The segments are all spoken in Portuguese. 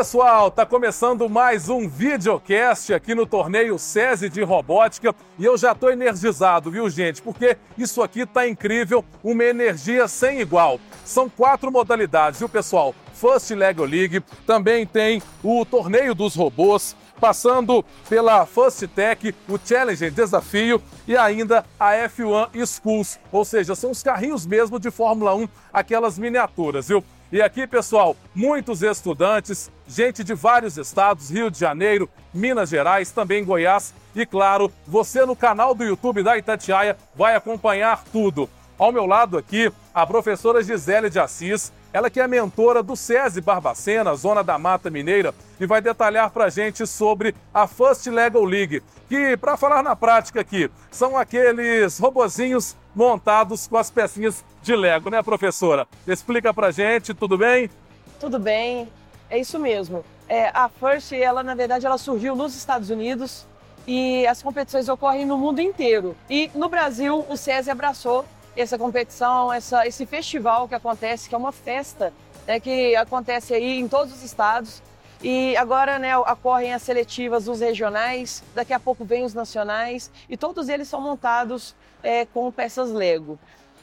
pessoal, tá começando mais um videocast aqui no torneio SESI de Robótica e eu já tô energizado, viu gente? Porque isso aqui tá incrível, uma energia sem igual. São quatro modalidades, viu pessoal? First Lego League, também tem o torneio dos robôs, passando pela First Tech, o Challenger Desafio e ainda a F1 Schools, ou seja, são os carrinhos mesmo de Fórmula 1, aquelas miniaturas, viu? E aqui, pessoal, muitos estudantes, gente de vários estados, Rio de Janeiro, Minas Gerais, também Goiás. E claro, você no canal do YouTube da Itatiaia vai acompanhar tudo. Ao meu lado aqui, a professora Gisele de Assis, ela que é mentora do SESI Barbacena, Zona da Mata Mineira, e vai detalhar para a gente sobre a First Lego League, que, para falar na prática aqui, são aqueles robozinhos montados com as pecinhas de Lego, né, professora? Explica pra gente, tudo bem? Tudo bem, é isso mesmo. É, a First, ela na verdade, ela surgiu nos Estados Unidos e as competições ocorrem no mundo inteiro. E no Brasil, o SESI abraçou essa competição, essa, esse festival que acontece, que é uma festa né, que acontece aí em todos os estados. E agora né, ocorrem as seletivas dos regionais, daqui a pouco vem os nacionais, e todos eles são montados é, com peças Lego.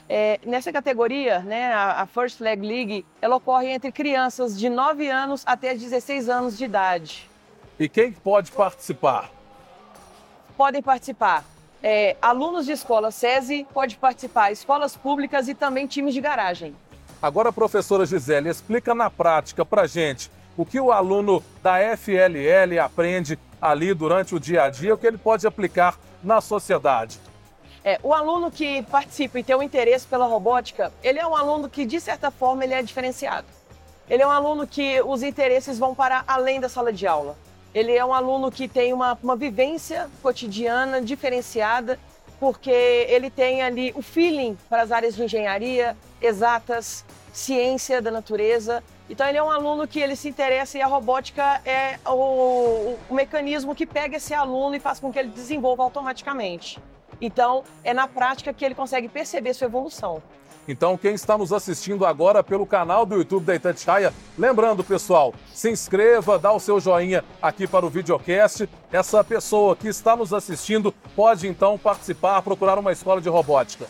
É, nessa categoria, né, a, a, First Leg League, ela ocorre entre crianças de 9 anos até 16 anos de idade. E quem pode participar? Podem participar é, alunos de escola SESI, pode participar escolas públicas e também times de garagem. Agora, professora Gisele, explica na prática para gente o que o aluno da FLL aprende ali durante o dia a dia, o que ele pode aplicar na sociedade. É, o aluno que participa e tem um interesse pela robótica, ele é um aluno que, de certa forma, ele é diferenciado. Ele é um aluno que os interesses vão para além da sala de aula. Ele é um aluno que tem uma, uma vivência cotidiana diferenciada, porque ele tem ali o feeling para as áreas de engenharia, exatas, ciência da natureza. Então ele é um aluno que ele se interessa e a robótica é o, o mecanismo que pega esse aluno e faz com que ele desenvolva automaticamente. Então, é na prática que ele consegue perceber sua evolução. Então, quem está nos assistindo agora pelo canal do YouTube da Itatiaia, lembrando, pessoal, se inscreva, dá o seu joinha aqui para o videocast. Essa pessoa que está nos assistindo pode então participar, procurar uma escola de robótica.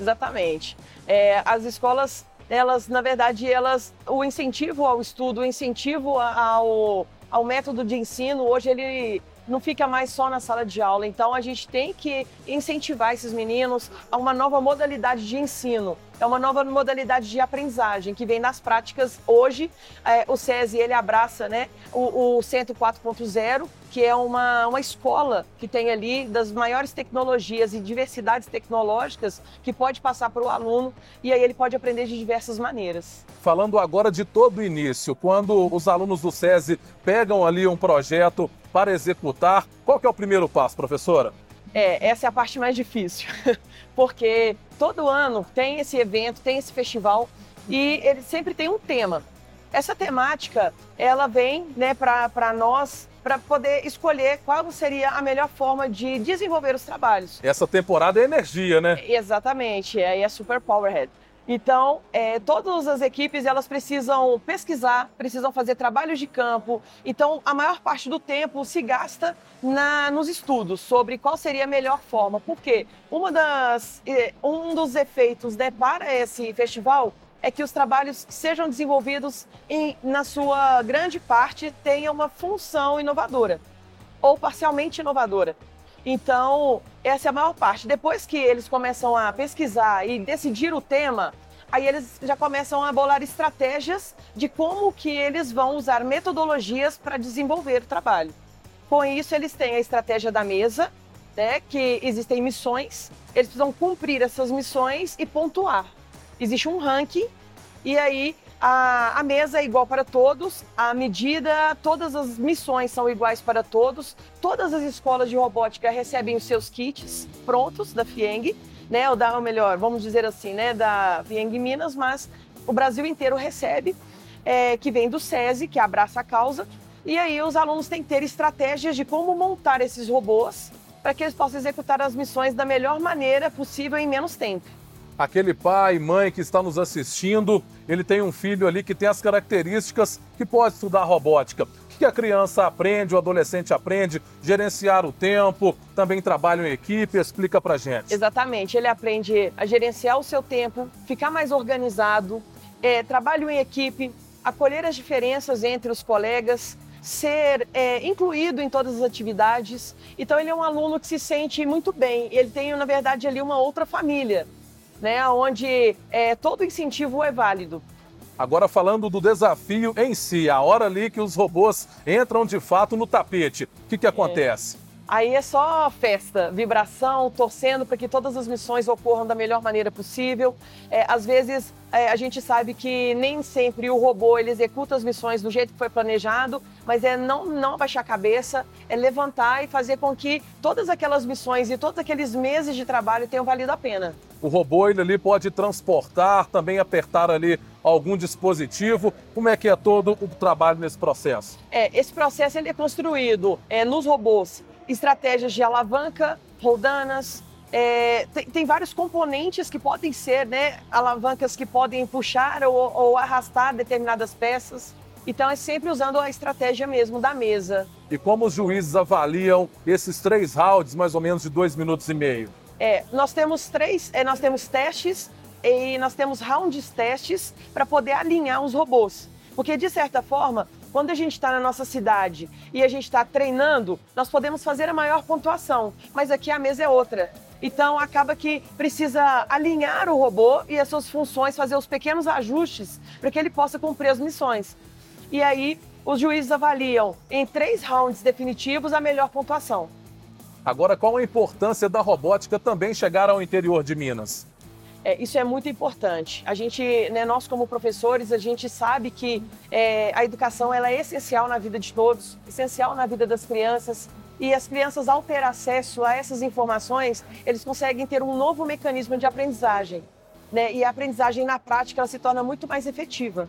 Exatamente. É, as escolas, elas, na verdade, elas, o incentivo ao estudo, o incentivo ao, ao método de ensino, hoje ele não fica mais só na sala de aula. Então a gente tem que incentivar esses meninos a uma nova modalidade de ensino. É uma nova modalidade de aprendizagem que vem das práticas. Hoje, é, o SESI ele abraça né, o, o Centro 4.0, que é uma, uma escola que tem ali das maiores tecnologias e diversidades tecnológicas que pode passar para o aluno e aí ele pode aprender de diversas maneiras. Falando agora de todo o início, quando os alunos do SESI pegam ali um projeto para executar, qual que é o primeiro passo, professora? É, essa é a parte mais difícil, porque todo ano tem esse evento, tem esse festival e ele sempre tem um tema. Essa temática, ela vem né, para nós para poder escolher qual seria a melhor forma de desenvolver os trabalhos. Essa temporada é energia, né? Exatamente, aí é Super Powerhead. Então, é, todas as equipes elas precisam pesquisar, precisam fazer trabalhos de campo. Então, a maior parte do tempo se gasta na, nos estudos sobre qual seria a melhor forma. Porque uma das, um dos efeitos né, para esse festival é que os trabalhos sejam desenvolvidos e, na sua grande parte, tenham uma função inovadora ou parcialmente inovadora. Então, essa é a maior parte. Depois que eles começam a pesquisar e decidir o tema, aí eles já começam a bolar estratégias de como que eles vão usar metodologias para desenvolver o trabalho. Com isso, eles têm a estratégia da mesa, né, que existem missões, eles precisam cumprir essas missões e pontuar. Existe um ranking e aí a, a, mesa é igual para todos, a medida, todas as missões são iguais para todos, todas as escolas de robótica recebem os seus kits prontos da FIENG, né, ou, da, ou melhor, vamos dizer assim, né, da FIENG Minas, mas o Brasil inteiro recebe, é, que vem do SESI, que abraça a causa, e aí os alunos têm que ter estratégias de como montar esses robôs para que eles possam executar as missões da melhor maneira possível em menos tempo. Aquele pai, mãe que está nos assistindo, ele tem um filho ali que tem as características que pode estudar robótica. O que a criança aprende, o adolescente aprende? Gerenciar o tempo, também trabalho em equipe, explica pra gente. Exatamente, ele aprende a gerenciar o seu tempo, ficar mais organizado, é, trabalho em equipe, acolher as diferenças entre os colegas, ser é, incluído em todas as atividades. Então ele é um aluno que se sente muito bem. Ele tem, na verdade, ali uma outra família, né, onde é, todo incentivo é válido. Agora falando do desafio em si, a hora ali que os robôs entram de fato no tapete, o que, que acontece? É. Aí é só festa, vibração, torcendo para que todas as missões ocorram da melhor maneira possível. É, às vezes é, a gente sabe que nem sempre o robô ele executa as missões do jeito que foi planejado, mas é não, não abaixar a cabeça, é levantar e fazer com que todas aquelas missões e todos aqueles meses de trabalho tenham valido a pena. O robô ele ali pode transportar, também apertar ali algum dispositivo. Como é que é todo o trabalho nesse processo? É, esse processo ele é construído é, nos robôs estratégias de alavanca, roldanas. É, tem, tem, vários componentes que podem ser né, alavancas que podem puxar ou, ou arrastar determinadas peças. Então é sempre usando a estratégia mesmo da mesa. E como os juízes avaliam esses três rounds, mais ou menos de dois minutos e meio? É, nós temos três, é, nós temos testes e nós temos rounds testes para poder alinhar os robôs. Porque de certa forma, quando a gente está na nossa cidade e a gente está treinando, nós podemos fazer a maior pontuação, mas aqui a mesa é outra. Então acaba que precisa alinhar o robô e as suas funções, fazer os pequenos ajustes para que ele possa cumprir as missões. E aí os juízes avaliam em três rounds definitivos a melhor pontuação. Agora, qual a importância da robótica também chegar ao interior de Minas? É, isso é muito importante. A gente, né, nós como professores, a gente sabe que é, a educação ela é essencial na vida de todos, essencial na vida das crianças. E as crianças, ao ter acesso a essas informações, eles conseguem ter um novo mecanismo de aprendizagem. Né? E a aprendizagem na prática ela se torna muito mais efetiva.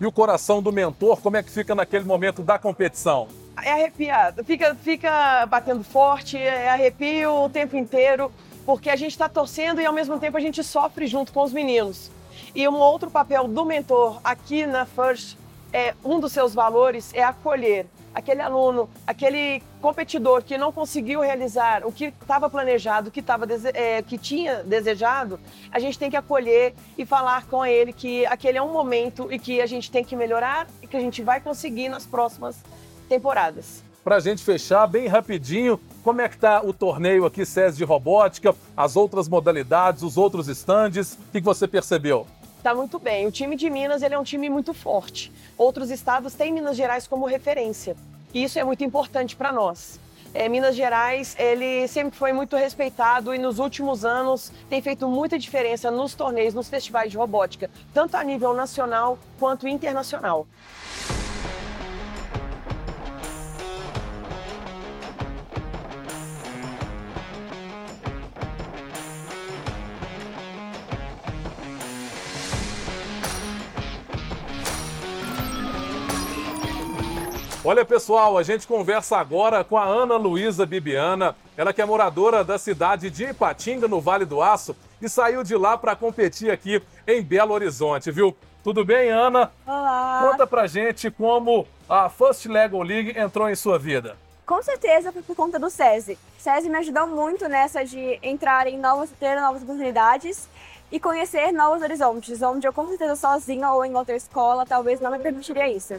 E o coração do mentor, como é que fica naquele momento da competição? É arrepiado, fica, fica batendo forte, é arrepio o tempo inteiro porque a gente está torcendo e ao mesmo tempo a gente sofre junto com os meninos. E um outro papel do mentor aqui na First é um dos seus valores é acolher aquele aluno, aquele competidor que não conseguiu realizar o que estava planejado, o que, tava, é, que tinha desejado, a gente tem que acolher e falar com ele que aquele é um momento e que a gente tem que melhorar e que a gente vai conseguir nas próximas temporadas. Para a gente fechar bem rapidinho, como é que está o torneio aqui, SES de Robótica, as outras modalidades, os outros estandes? O que você percebeu? Está muito bem. O time de Minas ele é um time muito forte. Outros estados têm Minas Gerais como referência. E isso é muito importante para nós. É, Minas Gerais ele sempre foi muito respeitado e nos últimos anos tem feito muita diferença nos torneios, nos festivais de robótica, tanto a nível nacional quanto internacional. Olha, pessoal, a gente conversa agora com a Ana Luísa Bibiana. Ela que é moradora da cidade de Ipatinga, no Vale do Aço, e saiu de lá para competir aqui em Belo Horizonte, viu? Tudo bem, Ana? Olá! Conta pra gente como a First Lego League entrou em sua vida. Com certeza foi por conta do SESI. SESI me ajudou muito nessa de entrar em novas, ter novas oportunidades e conhecer novos horizontes, onde eu com certeza sozinha ou em outra escola talvez não me permitiria isso.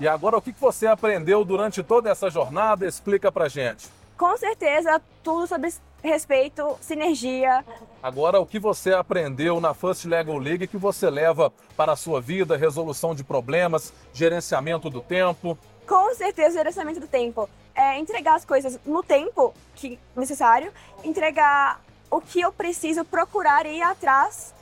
E agora, o que você aprendeu durante toda essa jornada? Explica pra gente. Com certeza, tudo sobre respeito, sinergia. Agora, o que você aprendeu na First Lego League que você leva para a sua vida, resolução de problemas, gerenciamento do tempo? Com certeza, gerenciamento do tempo. É entregar as coisas no tempo que necessário, entregar o que eu preciso, procurar ir atrás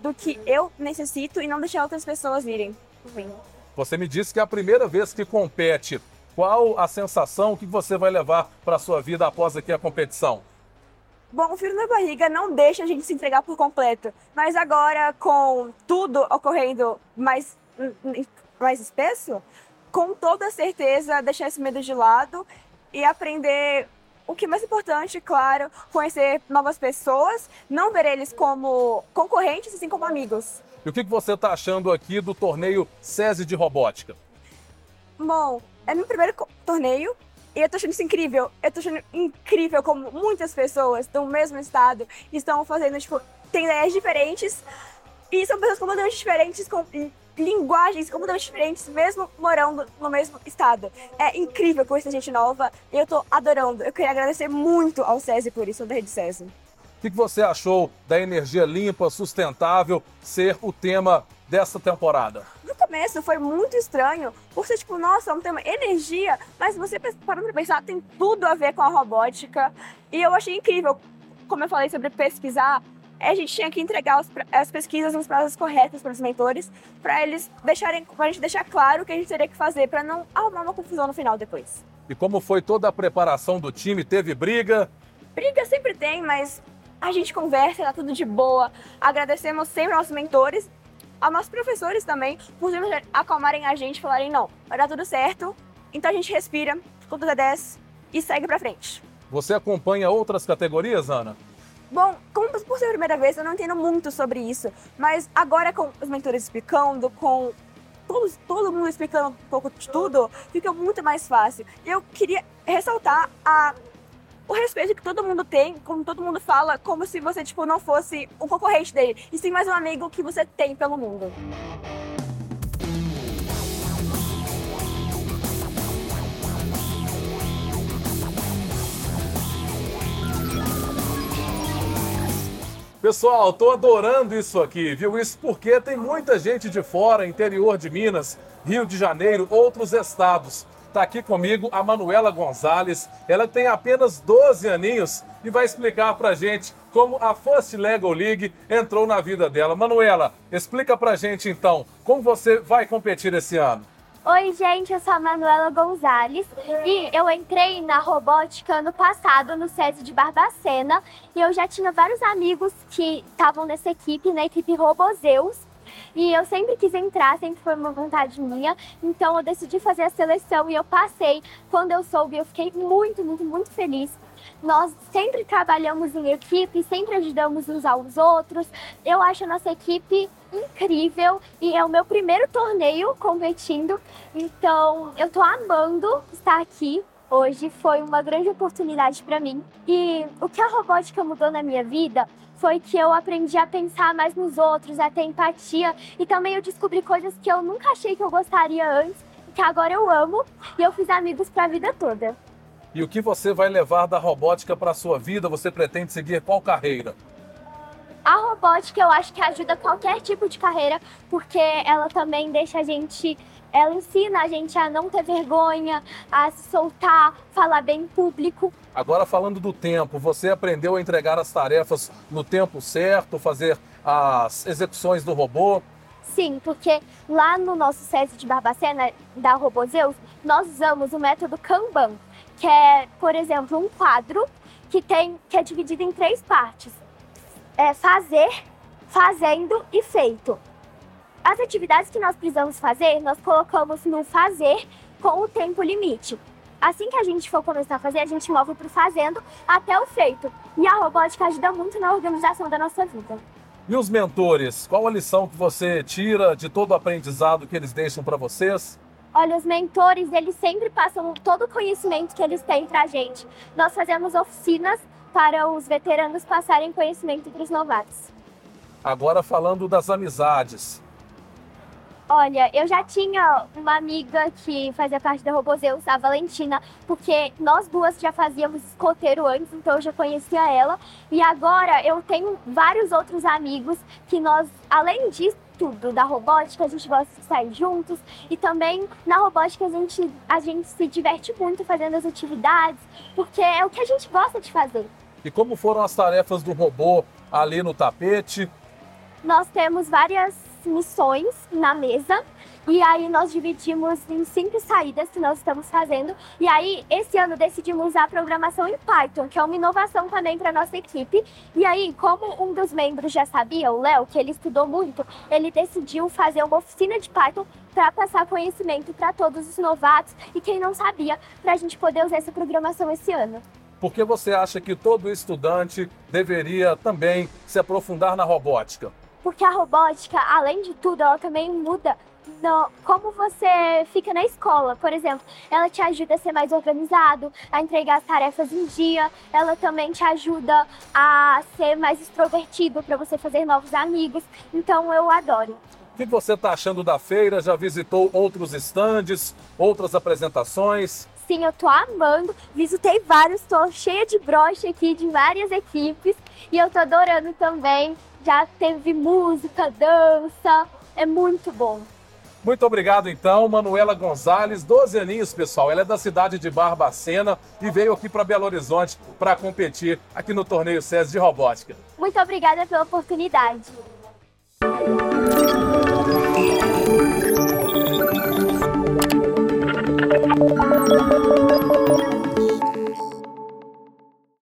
do que eu necessito e não deixar outras pessoas virem. Enfim. Você me disse que é a primeira vez que compete. Qual a sensação que você vai levar para a sua vida após aqui a competição? Bom, o frio na barriga não deixa a gente se entregar por completo. Mas agora, com tudo ocorrendo mais, mais espesso, com toda certeza deixar esse medo de lado e aprender o que é mais importante, claro, conhecer novas pessoas, não ver eles como concorrentes, assim como amigos. E o que você está achando aqui do torneio SESI de Robótica? Bom, é meu primeiro torneio e eu tô achando isso incrível. Eu tô achando incrível como muitas pessoas do mesmo estado estão fazendo, tipo, tem ideias diferentes e são pessoas completamente diferentes, com linguagens completamente diferentes, mesmo morando no mesmo estado. É incrível conhecer gente nova e eu tô adorando. Eu queria agradecer muito ao SESI por isso, da Rede SESI. O que você achou da energia limpa, sustentável ser o tema dessa temporada? No começo foi muito estranho, por ser tipo, nossa, é um tema energia, mas você parando pra pensar, tem tudo a ver com a robótica. E eu achei incrível, como eu falei sobre pesquisar, a gente tinha que entregar os, as pesquisas nos prazos corretos para os mentores, para eles deixarem, pra gente deixar claro o que a gente teria que fazer, para não arrumar uma confusão no final depois. E como foi toda a preparação do time? Teve briga? Briga sempre tem, mas a gente conversa, tá tudo de boa. Agradecemos sempre aos mentores, aos nossos professores também, por sempre acalmarem a gente, falarem, não, vai dar tudo certo, então a gente respira, escuta o 10 e segue pra frente. Você acompanha outras categorias, Ana? Bom, como por ser a primeira vez, eu não entendo muito sobre isso, mas agora com os mentores explicando, com todos, todo mundo explicando um pouco de tudo, fica muito mais fácil. Eu queria ressaltar a, o respeito que todo mundo tem, como todo mundo fala, como se você tipo, não fosse um concorrente dele, e sim mais um amigo que você tem pelo mundo. Pessoal, tô adorando isso aqui, viu? Isso porque tem muita gente de fora, interior de Minas, Rio de Janeiro, outros estados. Tá aqui comigo a Manuela Gonzalez. Ela tem apenas 12 aninhos e vai explicar pra gente como a First Lego League entrou na vida dela. Manuela, explica pra gente então, como você vai competir esse ano? Oi, gente, eu sou a Manuela Gonzalez e eu entrei na robótica ano passado no SESI de Barbacena e eu já tinha vários amigos que estavam nessa equipe, na equipe Robozeus. E eu sempre quis entrar, sempre foi uma vontade minha. Então eu decidi fazer a seleção e eu passei. Quando eu soube, eu fiquei muito, muito, muito feliz. Nós sempre trabalhamos em equipe, sempre ajudamos uns aos outros. Eu acho a nossa equipe incrível e é o meu primeiro torneio competindo. Então, eu tô amando estar aqui hoje. Foi uma grande oportunidade para mim. E o que a robótica mudou na minha vida foi que eu aprendi a pensar mais nos outros, a ter empatia e também eu descobri coisas que eu nunca achei que eu gostaria antes, que agora eu amo e eu fiz amigos para a vida toda. E o que você vai levar da robótica para a sua vida? Você pretende seguir qual carreira? A robótica eu acho que ajuda qualquer tipo de carreira, porque ela também deixa a gente, ela ensina a gente a não ter vergonha, a se soltar, falar bem em público. Agora falando do tempo, você aprendeu a entregar as tarefas no tempo certo, fazer as execuções do robô? Sim, porque lá no nosso SESI de Barbacena, da Robozeus, nós usamos o método Kanban, que é, por exemplo, um quadro que, tem, que é dividido em três partes é, fazer, fazendo e feito. As atividades que nós precisamos fazer, nós colocamos no fazer com o tempo limite. Assim que a gente for começar a fazer, a gente move para o fazendo até o feito. E a robótica ajuda muito na organização da nossa vida. E os mentores? Qual a lição que você tira de todo o aprendizado que eles deixam para vocês? Olha, os mentores, eles sempre passam todo o conhecimento que eles têm para a gente. Nós fazemos oficinas para os veteranos passarem conhecimento para os novatos. Agora falando das amizades. Olha, eu já tinha uma amiga que fazia parte da Robozeus, a Valentina, porque nós duas já fazíamos escoteiro antes, então eu já conhecia ela. E agora eu tenho vários outros amigos que nós, além disso, tudo da robótica, a gente gosta de sair juntos e também na robótica a gente, a gente se diverte muito fazendo as atividades, porque é o que a gente gosta de fazer. E como foram as tarefas do robô ali no tapete? Nós temos várias missões na mesa e aí nós dividimos em cinco saídas que nós estamos fazendo. E aí, esse ano decidimos usar a programação em Python, que é uma inovação também para nossa equipe. E aí, como um dos membros já sabia, o Léo, que ele estudou muito, ele decidiu fazer uma oficina de Python para passar conhecimento para todos os novatos e quem não sabia, para a gente poder usar essa programação esse ano. Por que você acha que todo estudante deveria também se aprofundar na robótica? Porque a robótica, além de tudo, ela também muda no, como você fica na escola. Por exemplo, ela te ajuda a ser mais organizado, a entregar as tarefas em dia. Ela também te ajuda a ser mais extrovertido para você fazer novos amigos. Então eu adoro. O que você está achando da feira? Já visitou outros estandes, outras apresentações? Sim, eu tô amando. Visitei vários, tô cheia de broche aqui de várias equipes e eu tô adorando também. Já teve música, dança, é muito bom. Muito obrigado, então, Manuela Gonzalez, 12 aninhos, pessoal. Ela é da cidade de Barbacena e veio aqui para Belo Horizonte para competir aqui no torneio SESI de Robótica. Muito obrigada pela oportunidade.